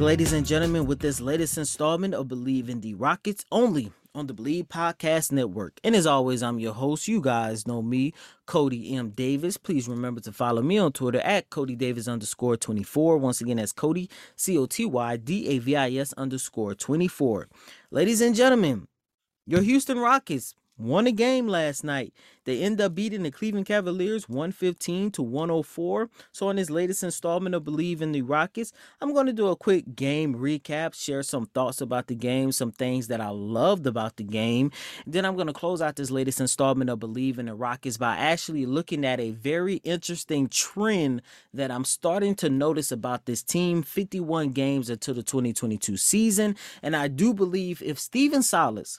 Ladies and gentlemen, with this latest installment of Bleav in the Rockets only on the Bleav Podcast Network. And as always, I'm your host. You guys know me, Coty M. Davis. Please remember to follow me on Twitter at Coty Davis underscore 24. Once again, that's Coty, C O T Y D A V I S underscore 24. Ladies and gentlemen, your Houston Rockets won a game last night. They end up beating the Cleveland Cavaliers 115 to 104. So in this latest installment of Bleav in the Rockets, I'm going to do a quick game recap, share some thoughts about the game, some things that I loved about the game. Then I'm going to close out this latest installment of Bleav in the Rockets by actually looking at a very interesting trend that I'm starting to notice about this team 51 games into the 2022 season. And I do believe if Stephen Silas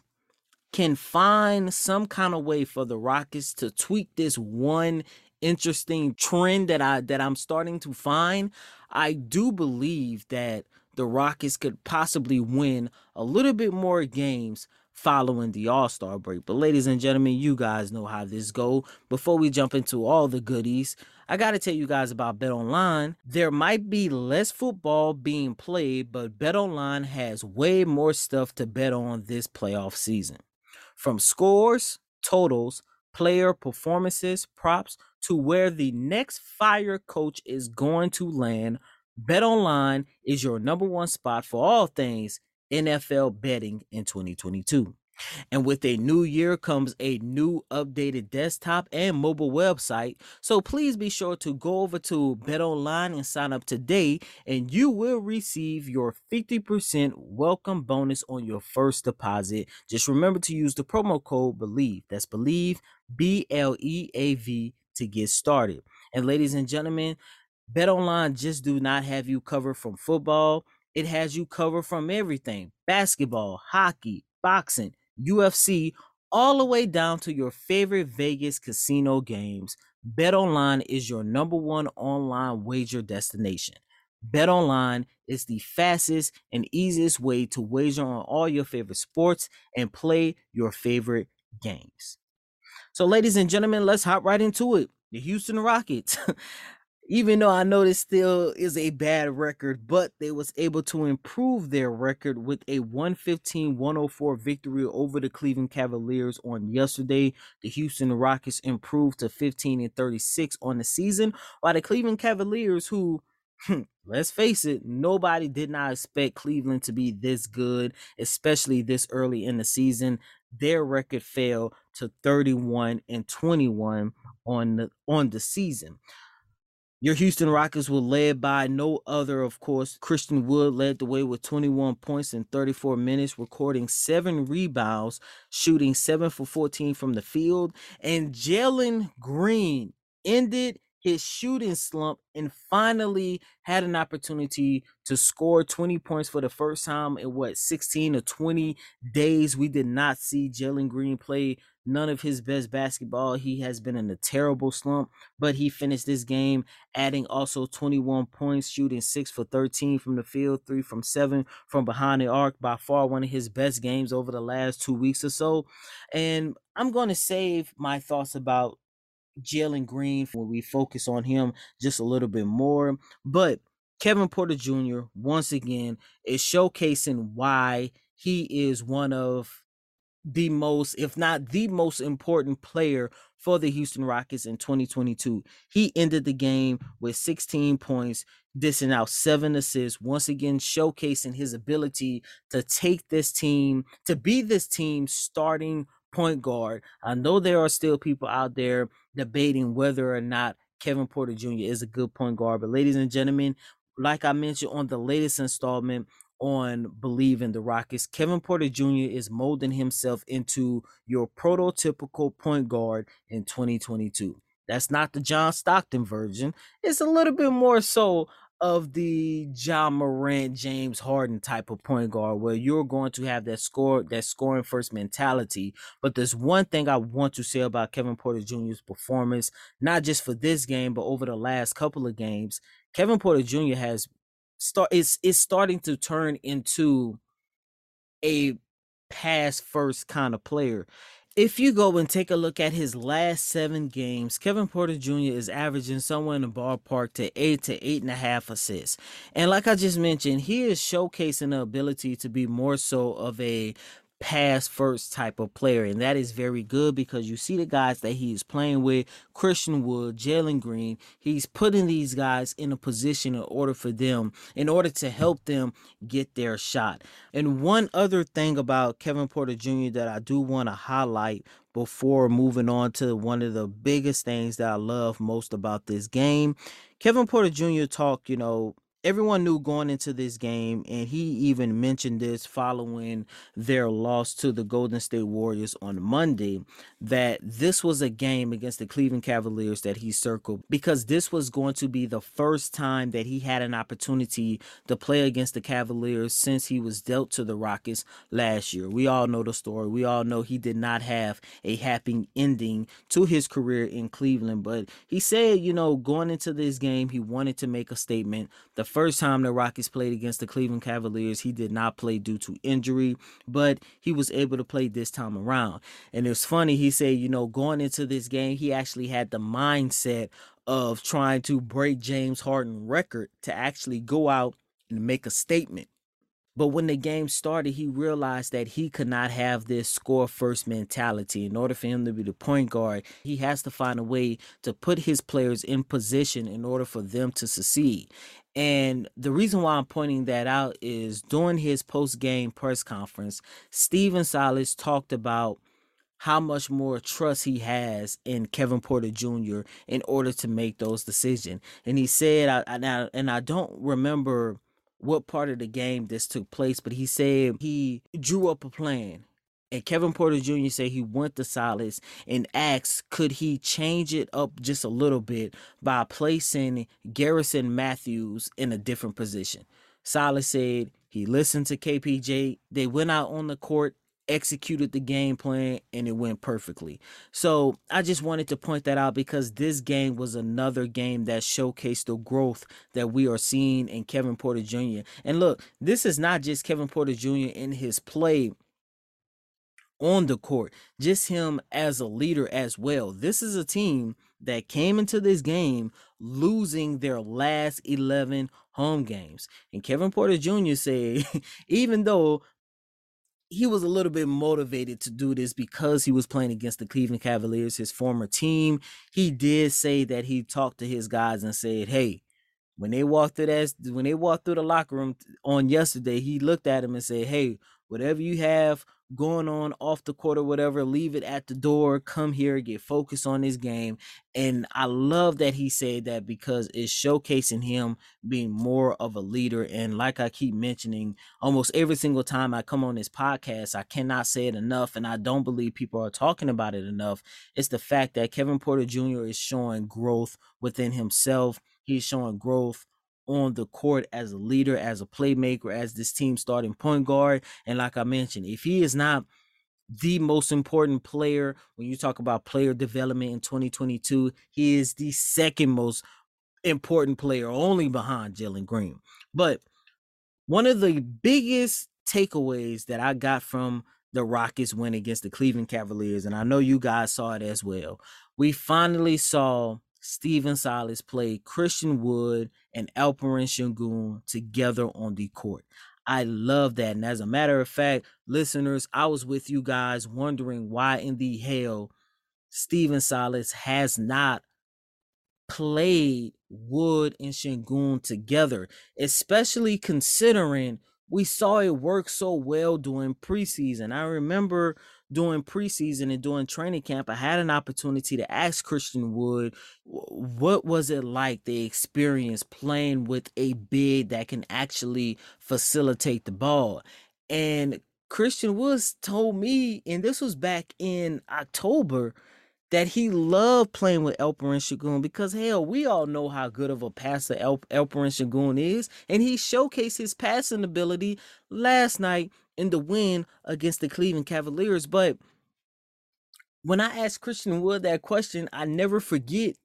can find some kind of way for the Rockets to tweak this one interesting trend that I that I'm starting to find, I do believe that the Rockets could possibly win a little bit more games following the All-Star break. But ladies and gentlemen, you guys know how this go. Before we jump into all the goodies, I got to tell you guys about Bet Online. There might be less football being played, but Bet Online has way more stuff to bet on this playoff season. From scores, totals, player performances, props, to where the next fire coach is going to land, BetOnline is your number one spot for all things NFL betting in 2022. And with a new year comes a new updated desktop and mobile website. So please be sure to go over to BetOnline and sign up today, and you will receive your 50% welcome bonus on your first deposit. Just remember to use the promo code BLEAV. That's BLEAV, B L E A V, to get started. And ladies and gentlemen, BetOnline just do not have you covered from football. It has you covered from everything basketball, hockey, boxing, UFC, all the way down to your favorite Vegas casino games. BetOnline is your number one online wager destination. BetOnline is the fastest and easiest way to wager on all your favorite sports and play your favorite games. So, ladies and gentlemen, let's hop right into it. The Houston Rockets. Even though I know this still is a bad record, but they was able to improve their record with a 115-104 victory over the Cleveland Cavaliers on yesterday. The Houston Rockets improved to 15 and 36 on the season, while the Cleveland Cavaliers, who hmm, let's face it, nobody did not expect Cleveland to be this good, especially this early in the season. Their record fell to 31 and 21 on the on the season. Your Houston Rockets were led by no other, of course. Christian Wood led the way with 21 points in 34 minutes, recording seven rebounds, shooting seven for 14 from the field. And Jalen Green ended his shooting slump and finally had an opportunity to score 20 points for the first time in what 16 or 20 days. We did not see Jalen Green play none of his best basketball. He has been in a terrible slump, but he finished this game adding also 21 points, shooting 6 for 13 from the field, 3 from 7 from behind the arc. By far one of his best games over the last 2 weeks or so. And I'm going to save my thoughts about Jalen Green when we focus on him just a little bit more. But Kevin Porter Jr. once again is showcasing why he is one of the most, if not the most important player for the Houston Rockets in 2022. He ended the game with 16 points, dishing out seven assists, once again showcasing his ability to take this team, to be this team's starting point guard. I know there are still people out there debating whether or not Kevin Porter Jr. is a good point guard, but ladies and gentlemen, like I mentioned on the latest installment on Bleav in the Rockets. Kevin Porter Jr. is molding himself into your prototypical point guard in 2022. That's not the John Stockton version. It's a little bit more so of the Ja Morant, James Harden type of point guard where you're going to have that score, that scoring first mentality. But there's one thing I want to say about Kevin Porter Jr.'s performance, not just for this game, but over the last couple of games. Kevin Porter Jr. has start it's it's starting to turn into a pass first kind of player. If you go and take a look at his last seven games, Kevin Porter Jr. is averaging somewhere in the ballpark to eight to eight and a half assists. And like I just mentioned, he is showcasing the ability to be more so of a pass first type of player. And that is very good because you see the guys that he is playing with Christian Wood, Jalen Green. He's putting these guys in a position in order for them, in order to help them get their shot. And one other thing about Kevin Porter Jr. that I do want to highlight before moving on to one of the biggest things that I love most about this game. Kevin Porter Jr. talked, you know, everyone knew going into this game, and he even mentioned this following their loss to the Golden State Warriors on Monday, that this was a game against the Cleveland Cavaliers that he circled because this was going to be the first time that he had an opportunity to play against the Cavaliers since he was dealt to the Rockets last year. We all know the story. We all know he did not have a happy ending to his career in Cleveland, but he said, you know, going into this game, he wanted to make a statement. The first time the Rockets played against the Cleveland Cavaliers, he did not play due to injury, but he was able to play this time around. And it's funny, he said, you know, going into this game, he actually had the mindset of trying to break James Harden record to actually go out and make a statement. But when the game started, he realized that he could not have this score first mentality. In order for him to be the point guard, he has to find a way to put his players in position in order for them to succeed. And the reason why I'm pointing that out is during his post game press conference, Stephen Silas talked about how much more trust he has in Kevin Porter Jr. in order to make those decisions. And he said, I, I, and I don't remember what part of the game this took place, but he said he drew up a plan and Kevin Porter Jr. said he went to Silas and asked could he change it up just a little bit by placing Garrison Matthews in a different position. Silas said he listened to KPJ. They went out on the court, executed the game plan, and it went perfectly. So I just wanted to point that out because this game was another game that showcased the growth that we are seeing in Kevin Porter Jr. And look, this is not just Kevin Porter Jr. in his play on the court, just him as a leader as well. This is a team that came into this game losing their last 11 home games. And Kevin Porter Jr. said, even though he was a little bit motivated to do this because he was playing against the Cleveland Cavaliers, his former team, he did say that he talked to his guys and said, Hey, when they walked through that when they walked through the locker room on yesterday, he looked at him and said, Hey, whatever you have going on off the court or whatever, leave it at the door. Come here, get focused on this game. And I love that he said that because it's showcasing him being more of a leader. And like I keep mentioning, almost every single time I come on this podcast, I cannot say it enough. And I don't believe people are talking about it enough. It's the fact that Kevin Porter Jr. is showing growth within himself. He's showing growth on the court as a leader, as a playmaker, as this team starting point guard. And like I mentioned, if he is not the most important player when you talk about player development in 2022, he is the second most important player, only behind Jalen Green. But one of the biggest takeaways that I got from the Rockets win against the Cleveland Cavaliers, and I know you guys saw it as well. We finally saw Stephen Silas played Christian Wood and Alperen Sengun together on the court. I love that. And as a matter of fact, listeners, I was with you guys wondering why in the hell Stephen Silas has not played Wood and Sengun together, especially considering we saw it work so well during preseason. I remember during preseason and during training camp, I had an opportunity to ask Christian Wood what was it like the experience playing with a big that can actually facilitate the ball. And Christian Woods told me, and this was back in October, that he loved playing with Alperen Sengun because hell, we all know how good of a passer El- Alperen Sengun is, and he showcased his passing ability last night in the win against the Cleveland Cavaliers. But when I asked Christian Wood that question, I never forget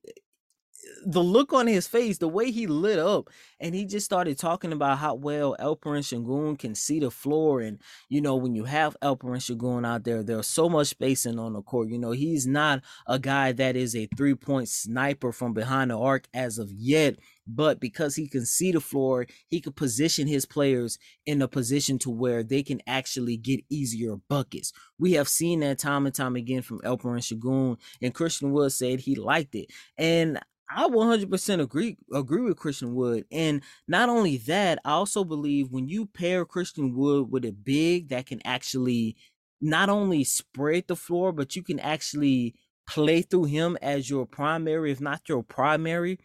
the look on his face, the way he lit up, and he just started talking about how well Alperen Sengun can see the floor. And you know, when you have Alperen Sengun out there, there's so much spacing on the court. You know, he's not a guy that is a three point sniper from behind the arc as of yet. But because he can see the floor, he can position his players in a position to where they can actually get easier buckets. We have seen that time and time again from Alperen Sengun, and Christian Wood said he liked it. And I 100% agree agree with Christian Wood. And not only that, I also believe when you pair Christian Wood with a big that can actually not only spread the floor, but you can actually play through him as your primary, if not your primary,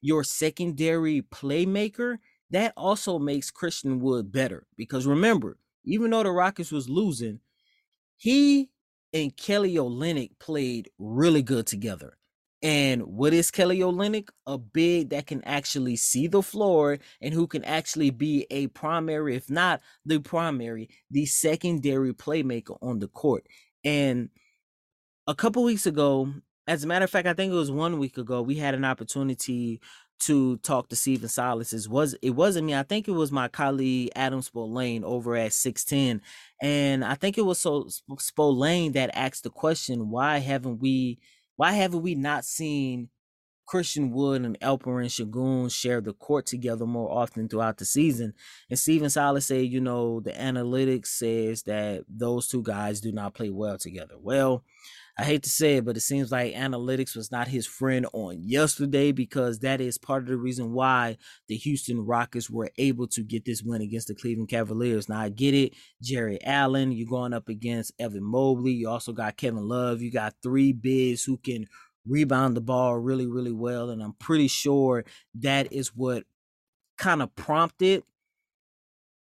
your secondary playmaker, that also makes Christian Wood better. Because remember, even though the Rockets was losing, he and Kelly Olynyk played really good together. And what is Kelly Olynyk? A big that can actually see the floor and who can actually be a primary, if not the primary, the secondary playmaker on the court. And a couple weeks ago, as a matter of fact, I think it was one week ago, we had an opportunity to talk to Stephen Silas. It was it wasn't me. I think it was my colleague Adam Spolane over at 610. And I think it was so Spolane that asked the question, why haven't we why haven't we not seen Christian Wood and Alperen Sengun share the court together more often throughout the season? And Stephen Silas said, you know, the analytics says that those two guys do not play well together. Well, I hate to say it, but it seems like analytics was not his friend on yesterday because that is part of the reason why the Houston Rockets were able to get this win against the Cleveland Cavaliers. Now I get it, Jarrett Allen, you're going up against Evan Mobley. You also got Kevin Love. You got three bigs who can rebound the ball really, really well. And I'm pretty sure that is what kind of prompted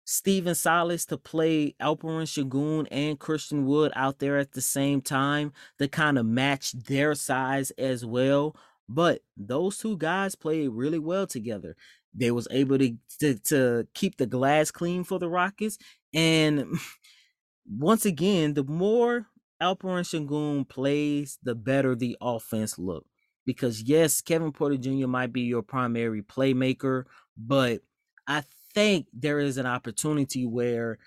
Stephen Silas to play Alperen Sengun and Christian Wood out there at the same time to kind of match their size as well. But those two guys played really well together. They was able to, to, to keep the glass clean for the Rockets. And once again, the more Alperen Sengun plays, the better the offense look. Because yes, Kevin Porter Jr. might be your primary playmaker, but I think there is an opportunity where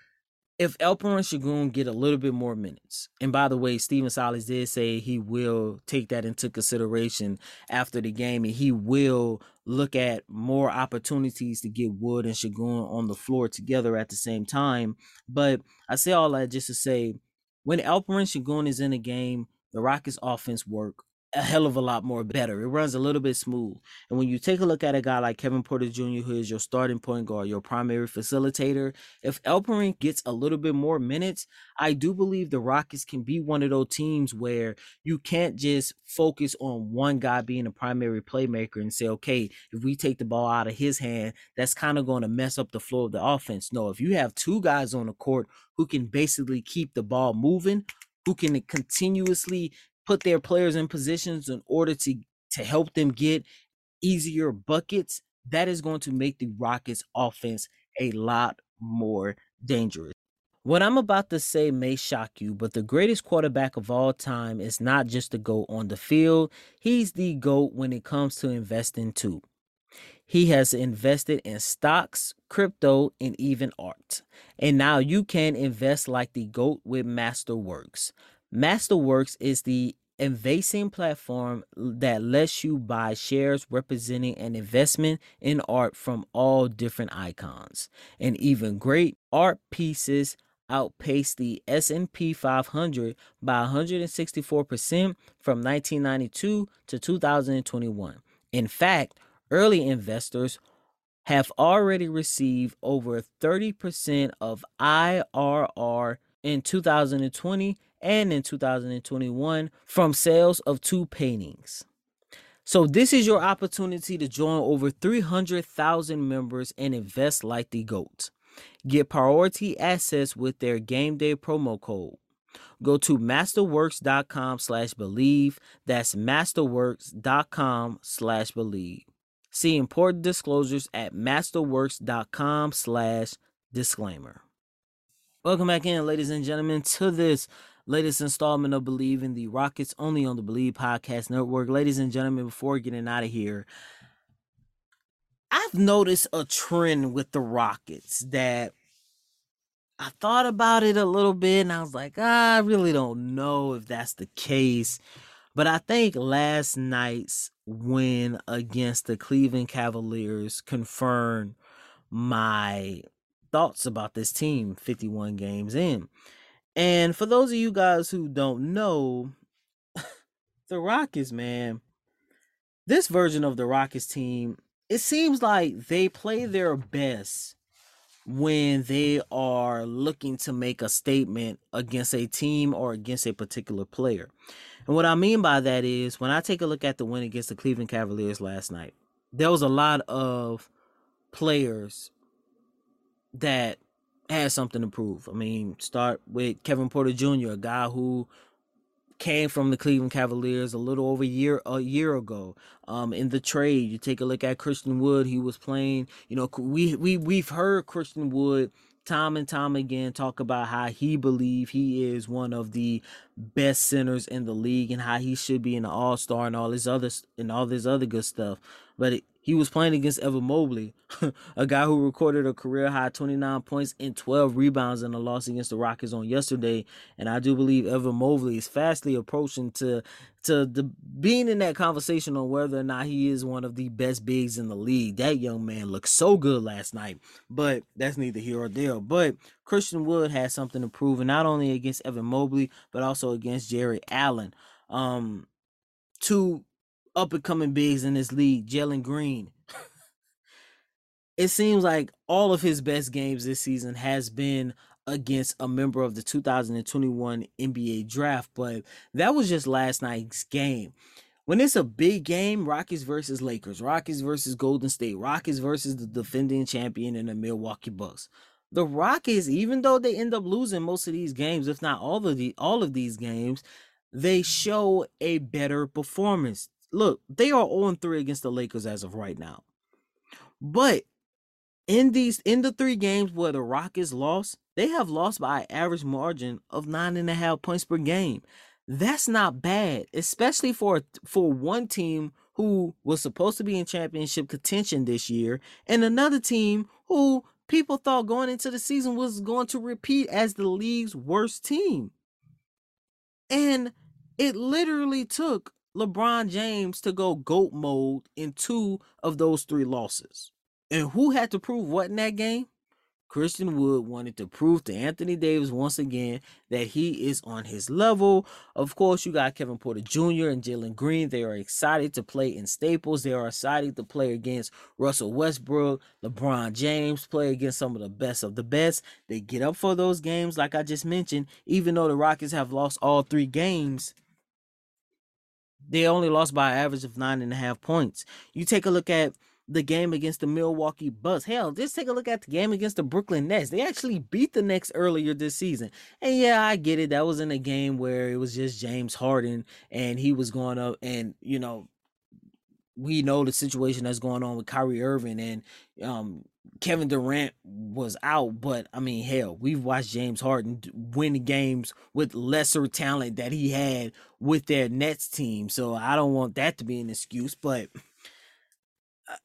if Alperen Sengun get a little bit more minutes, and by the way, Stephen Silas did say he will take that into consideration after the game, and he will look at more opportunities to get Wood and Sengun on the floor together at the same time. But I say all that just to say, when Alperen Sengun is in a game, the Rockets' offense work a hell of a lot more better. It runs a little bit smooth. And when you take a look at a guy like Kevin Porter Jr., who is your starting point guard, your primary facilitator, if Alperen gets a little bit more minutes, I do believe the Rockets can be one of those teams where you can't just focus on one guy being a primary playmaker and say, okay, if we take the ball out of his hand, that's kind of going to mess up the flow of the offense. No, if you have two guys on the court who can basically keep the ball moving, who can continuously put their players in positions in order to to help them get easier buckets, that is going to make the Rockets offense a lot more dangerous. What I'm about to say may shock you, but the greatest quarterback of all time is not just the GOAT on the field, he's the GOAT when it comes to investing too. He has invested in stocks, crypto, and even art. And now you can invest like the GOAT with Masterworks. Masterworks is the investing platform that lets you buy shares representing an investment in art from all different icons. And even great art pieces outpaced the S&P 500 by 164% from 1992 to 2021. In fact, early investors have already received over 30% of IRR in 2020 and in 2021 from sales of two paintings. So, this is your opportunity to join over 300,000 members and invest like the GOAT. Get priority access with their game day promo code. Go to masterworks.com slash bleav. That's masterworks.com slash bleav. See important disclosures at masterworks.com slash disclaimer. Welcome back in, ladies and gentlemen, to this latest installment of Bleav in the Rockets, only on the Bleav Podcast Network. Ladies and gentlemen, before getting out of here, I've noticed a trend with the Rockets that I thought about it a little bit and I was like, ah, I really don't know if that's the case. But I think last night's win against the Cleveland Cavaliers confirmed my thoughts about this team 51 games in. And for those of you guys who don't know, the Rockets, man, this version of the Rockets team, it seems like they play their best when they are looking to make a statement against a team or against a particular player. And what I mean by that is when I take a look at the win against the Cleveland Cavaliers last night, there was a lot of players that had something to prove. I mean, start with Kevin Porter Jr., a guy who came from the Cleveland Cavaliers a little over a year a year ago. Um, in the trade, you take a look at Christian Wood. He was playing. You know, we we we've heard Christian Wood time and time again talk about how he believe he is one of the best centers in the league and how he should be an all star and all this other and all this other good stuff. But it, he was playing against Evan Mobley, a guy who recorded a career high 29 points and 12 rebounds in a loss against the Rockets on yesterday. And I do believe Evan Mobley is fastly approaching to to the being in that conversation on whether or not he is one of the best bigs in the league. That young man looked so good last night, but that's neither here or there. But Christian Wood has something to prove, and not only against Evan Mobley, but also against Jarrett Allen. Um, two up and coming bigs in this league, Jalen Green. it seems like all of his best games this season has been against a member of the 2021 NBA draft, but that was just last night's game. When it's a big game, Rockets versus Lakers, Rockets versus Golden State, Rockets versus the defending champion in the Milwaukee Bucks. The Rockets, even though they end up losing most of these games, if not all of the all of these games, they show a better performance look, they are 0 3 against the Lakers as of right now. But in these in the three games where the Rockets lost, they have lost by an average margin of nine and a half points per game. That's not bad, especially for for one team who was supposed to be in championship contention this year, and another team who people thought going into the season was going to repeat as the league's worst team. And it literally took LeBron James to go GOAT mode in two of those three losses. And who had to prove what in that game? Christian Wood wanted to prove to Anthony Davis once again that he is on his level. Of course, you got Kevin Porter Jr. and Jalen Green. They are excited to play in Staples. They are excited to play against Russell Westbrook, LeBron James, play against some of the best of the best. They get up for those games, like I just mentioned, even though the Rockets have lost all three games they only lost by an average of nine and a half points. You take a look at the game against the Milwaukee Bucks. Hell, just take a look at the game against the Brooklyn Nets. They actually beat the Nets earlier this season. And yeah, I get it. That was in a game where it was just James Harden and he was going up and, you know, we know the situation that's going on with Kyrie Irving and um Kevin Durant was out, but I mean, hell, we've watched James Harden win games with lesser talent that he had with their Nets team. So I don't want that to be an excuse, but uh,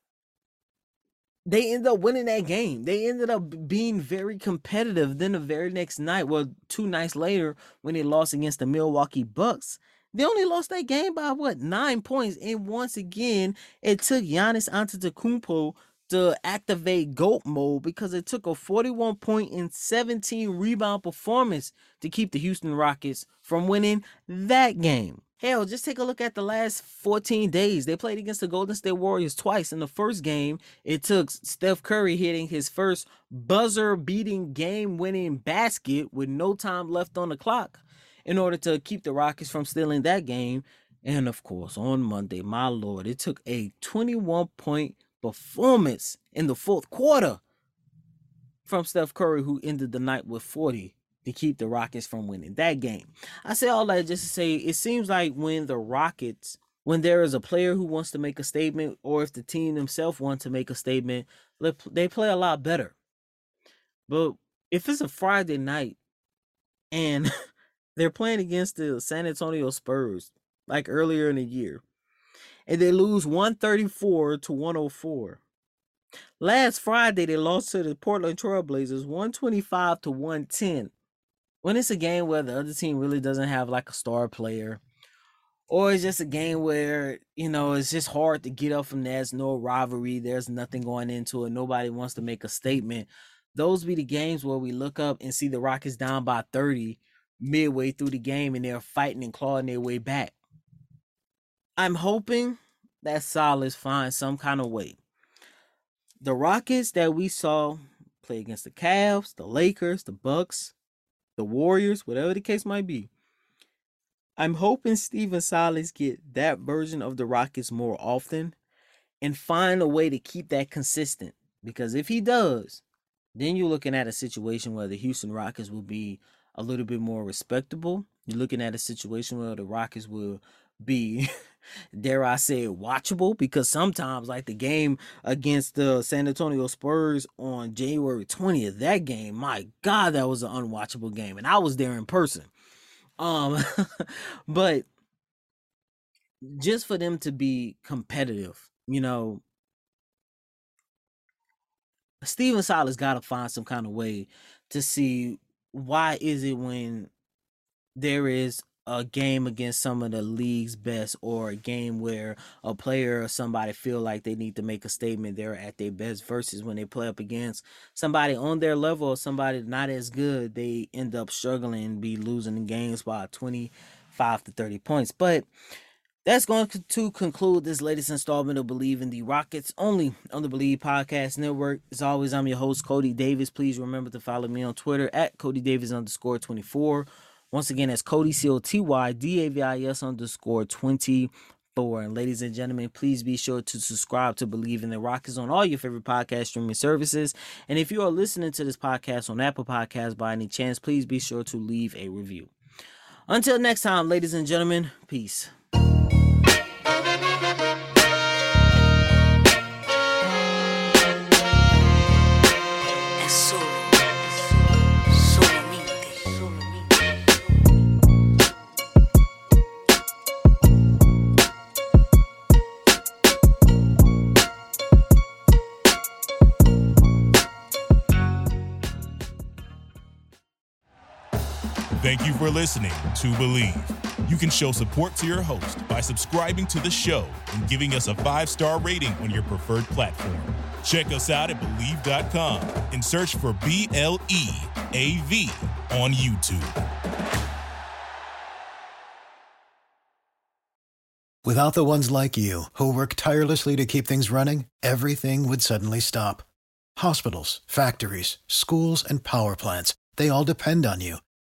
they ended up winning that game. They ended up being very competitive. Then the very next night, well, two nights later, when they lost against the Milwaukee Bucks, they only lost that game by what nine points. And once again, it took Giannis Antetokounmpo to activate GOAT mode because it took a 41 point and 17 rebound performance to keep the Houston Rockets from winning that game. Hell, just take a look at the last 14 days. They played against the Golden State Warriors twice. In the first game, it took Steph Curry hitting his first buzzer beating game winning basket with no time left on the clock. in order to keep the Rockets from stealing that game. And of course, on Monday, my lord, it took a 21 point performance in the fourth quarter from Steph Curry, who ended the night with 40 to keep the Rockets from winning that game. I say all that just to say it seems like when the Rockets, when there is a player who wants to make a statement, or if the team themselves want to make a statement, they play a lot better. But if it's a Friday night and they're playing against the San Antonio Spurs, like earlier in the year, and they lose 134 to 104. Last Friday, they lost to the Portland Trailblazers 125 to 110. When it's a game where the other team really doesn't have like a star player, or it's just a game where, you know, it's just hard to get up from there. There's no rivalry, there's nothing going into it, nobody wants to make a statement. Those be the games where we look up and see the Rockets down by 30 midway through the game and they're fighting and clawing their way back. I'm hoping that Silas finds some kind of way. The Rockets that we saw play against the Cavs, the Lakers, the Bucks, the Warriors, whatever the case might be. I'm hoping Stephen Silas get that version of the Rockets more often and find a way to keep that consistent. Because if he does, then you're looking at a situation where the Houston Rockets will be a little bit more respectable. You're looking at a situation where the Rockets will be dare I say watchable because sometimes like the game against the San Antonio Spurs on January 20th that game my god that was an unwatchable game and I was there in person. Um but just for them to be competitive you know Stephen Silas got to find some kind of way to see why is it when there is a game against some of the league's best or a game where a player or somebody feel like they need to make a statement they're at their best versus when they play up against somebody on their level or somebody not as good they end up struggling be losing the games by 25 to 30 points but that's going to conclude this latest installment of Bleav in the Rockets, only on the Bleav Podcast Network. As always, I'm your host, Coty Davis. Please remember to follow me on Twitter at Coty Davis underscore 24. Once again, that's Coty C O T Y D A V I S underscore 24. And ladies and gentlemen, please be sure to subscribe to Bleav in the Rockets on all your favorite podcast streaming services. And if you are listening to this podcast on Apple Podcasts by any chance, please be sure to leave a review. Until next time, ladies and gentlemen, peace. Listening to Bleav. You can show support to your host by subscribing to the show and giving us a five star rating on your preferred platform. Check us out at Bleav.com and search for B L E A V on YouTube. Without the ones like you, who work tirelessly to keep things running, everything would suddenly stop. Hospitals, factories, schools, and power plants, they all depend on you.